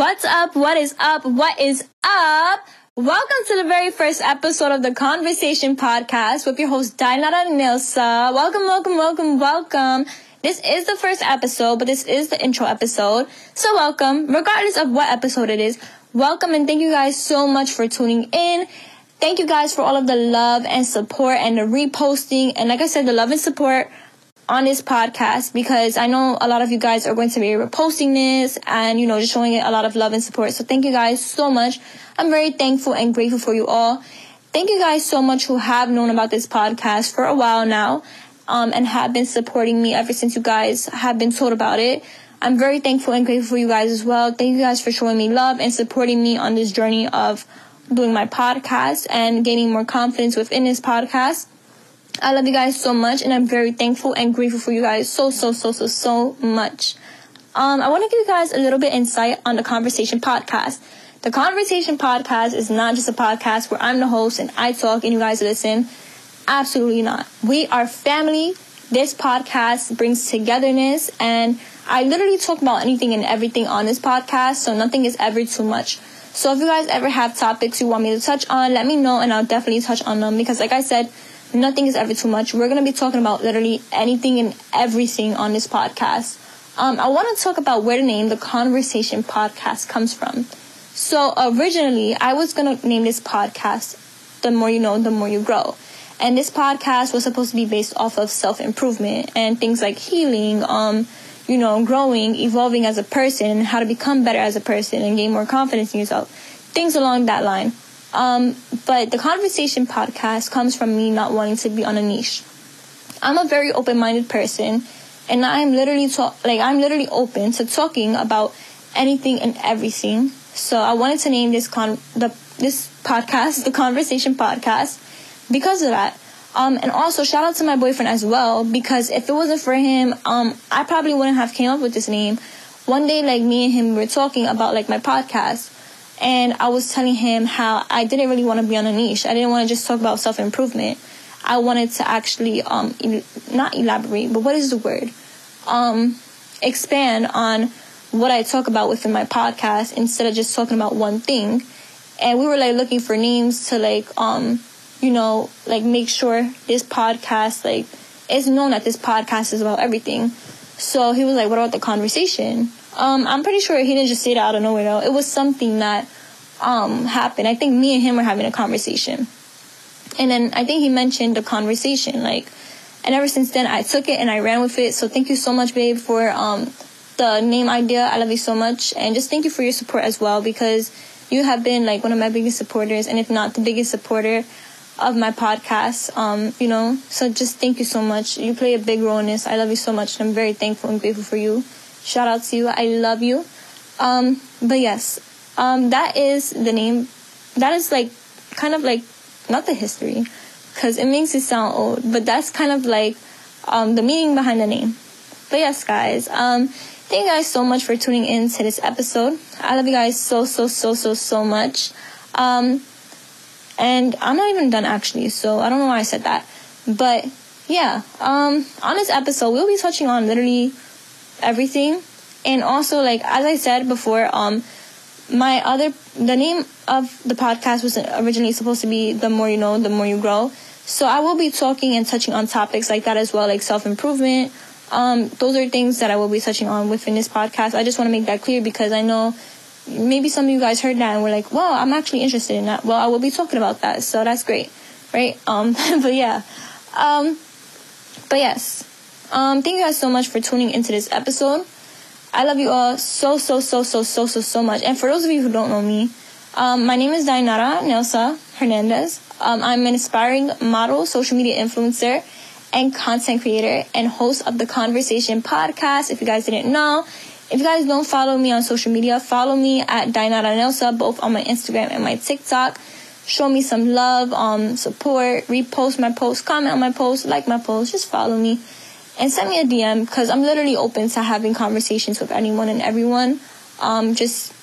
What's up? What is up? What is up? Welcome to the very first episode of the Conversation Podcast with your host, Diyanara Nilsa. Welcome, welcome, welcome, welcome. This is the first episode, but this is the intro episode. So welcome, regardless of what episode it is. Welcome and thank you guys so much for tuning in. Thank you guys for all of the love and support and the reposting. And like I said, the love and support on this podcast because I know a lot of you guys are going to be reposting this and, you know, just showing it a lot of love and support. So thank you guys so much. I'm very thankful and grateful for you all. Thank you guys so much who have known about this podcast for a while now um, and have been supporting me ever since you guys have been told about it. I'm very thankful and grateful for you guys as well. Thank you guys for showing me love and supporting me on this journey of doing my podcast and gaining more confidence within this podcast. I love you guys so much, and I'm very thankful and grateful for you guys so, so, so, so, so much. Um, I want to give you guys a little bit insight on the Conversation Podcast. The Conversation Podcast is not just a podcast where I'm the host and I talk and you guys listen. Absolutely not. We are family. This podcast brings togetherness, and I literally talk about anything and everything on this podcast, so nothing is ever too much. So if you guys ever have topics you want me to touch on, let me know and I'll definitely touch on them because, like I said, nothing is ever too much. We're going to be talking about literally anything and everything on this podcast. Um, I want to talk about where the name The Conversation Podcast comes from. So, originally, I was going to name this podcast The More You Know, The More You Grow. And this podcast was supposed to be based off of self improvement and things like healing, um, you know, growing, evolving as a person, how to become better as a person and gain more confidence in yourself. Things along that line. Um, but the conversation podcast comes from me not wanting to be on a niche. I'm a very open-minded person, and I'm literally talk like I'm literally open to talking about anything and everything. So I wanted to name this con the this podcast the conversation podcast because of that. Um, and also shout out to my boyfriend as well because if it wasn't for him, um, I probably wouldn't have came up with this name. One day, like me and him were talking about like my podcast and I was telling him how I didn't really want to be on a niche. I didn't want to just talk about self improvement. I wanted to actually um el- not elaborate, but what is the word? Um, expand on what I talk about within my podcast instead of just talking about one thing. And we were like looking for names to like um you know like make sure this podcast like it's known that this podcast is about everything. So he was like, "What about the conversation?" Um, I'm pretty sure he didn't just say that out of nowhere though. It was something that um, happened. I think me and him were having a conversation. And then I think he mentioned the conversation, like, and ever since then I took it and I ran with it. So thank you so much, babe, for um, the name idea. I love you so much, and just thank you for your support as well because you have been like one of my biggest supporters, and if not the biggest supporter of my podcast. Um, you know, so just thank you so much. You play a big role in this. I love you so much. I'm very thankful and grateful for you. Shout out to you. I love you. Um, but yes, um, that is the name. That is like kind of like not the history, because it makes it sound old. But that's kind of like um, the meaning behind the name. But yes, guys. Um, thank you guys so much for tuning in to this episode. I love you guys so so so so so much. Um, and I'm not even done actually, so I don't know why I said that. But yeah, um, on this episode, we'll be touching on literally everything. And also, like, as I said before, um, my other, the name of the podcast was originally supposed to be The More You Know, The More You Grow. So I will be talking and touching on topics like that as well, like self improvement. Um, those are things that I will be touching on within this podcast. I just want to make that clear because I know maybe some of you guys heard that and were like, well, I'm actually interested in that. Well, I will be talking about that. So that's great. Right? Um, but yeah. Um, but yes. Um, thank you guys so much for tuning into this episode. I love you all so, so, so, so, so, so, so much. And for those of you who don't know me, um, my name is Diyanara Nilsa Hernandez. Um, I'm an aspiring model, social media influencer, and content creator, and host of the Conversation podcast. If you guys didn't know, if you guys don't follow me on social media, follow me at Diyanara Nilsa, both on my Instagram and my TikTok. Show me some love, um, support, repost my post, comment on my post, like my post, just follow me and send me a DM because I'm literally open to having conversations with anyone and everyone. Um, just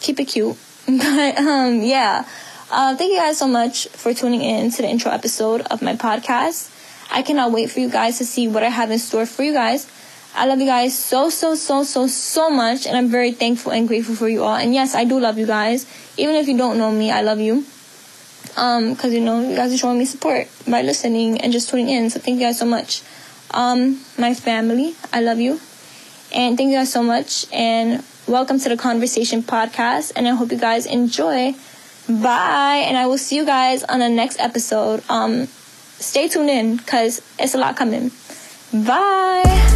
keep it cute. But um, yeah, uh, thank you guys so much for tuning in to the intro episode of my podcast. I cannot wait for you guys to see what I have in store for you guys. I love you guys so, so, so, so, so much. And I'm very thankful and grateful for you all. And yes, I do love you guys. Even if you don't know me, I love you. Um, cause you know, you guys are showing me support by listening and just tuning in. So thank you guys so much. Um, my family, I love you. And thank you guys so much. And welcome to the Conversation Podcast. And I hope you guys enjoy. Bye. And I will see you guys on the next episode. Um, stay tuned in because it's a lot coming. Bye.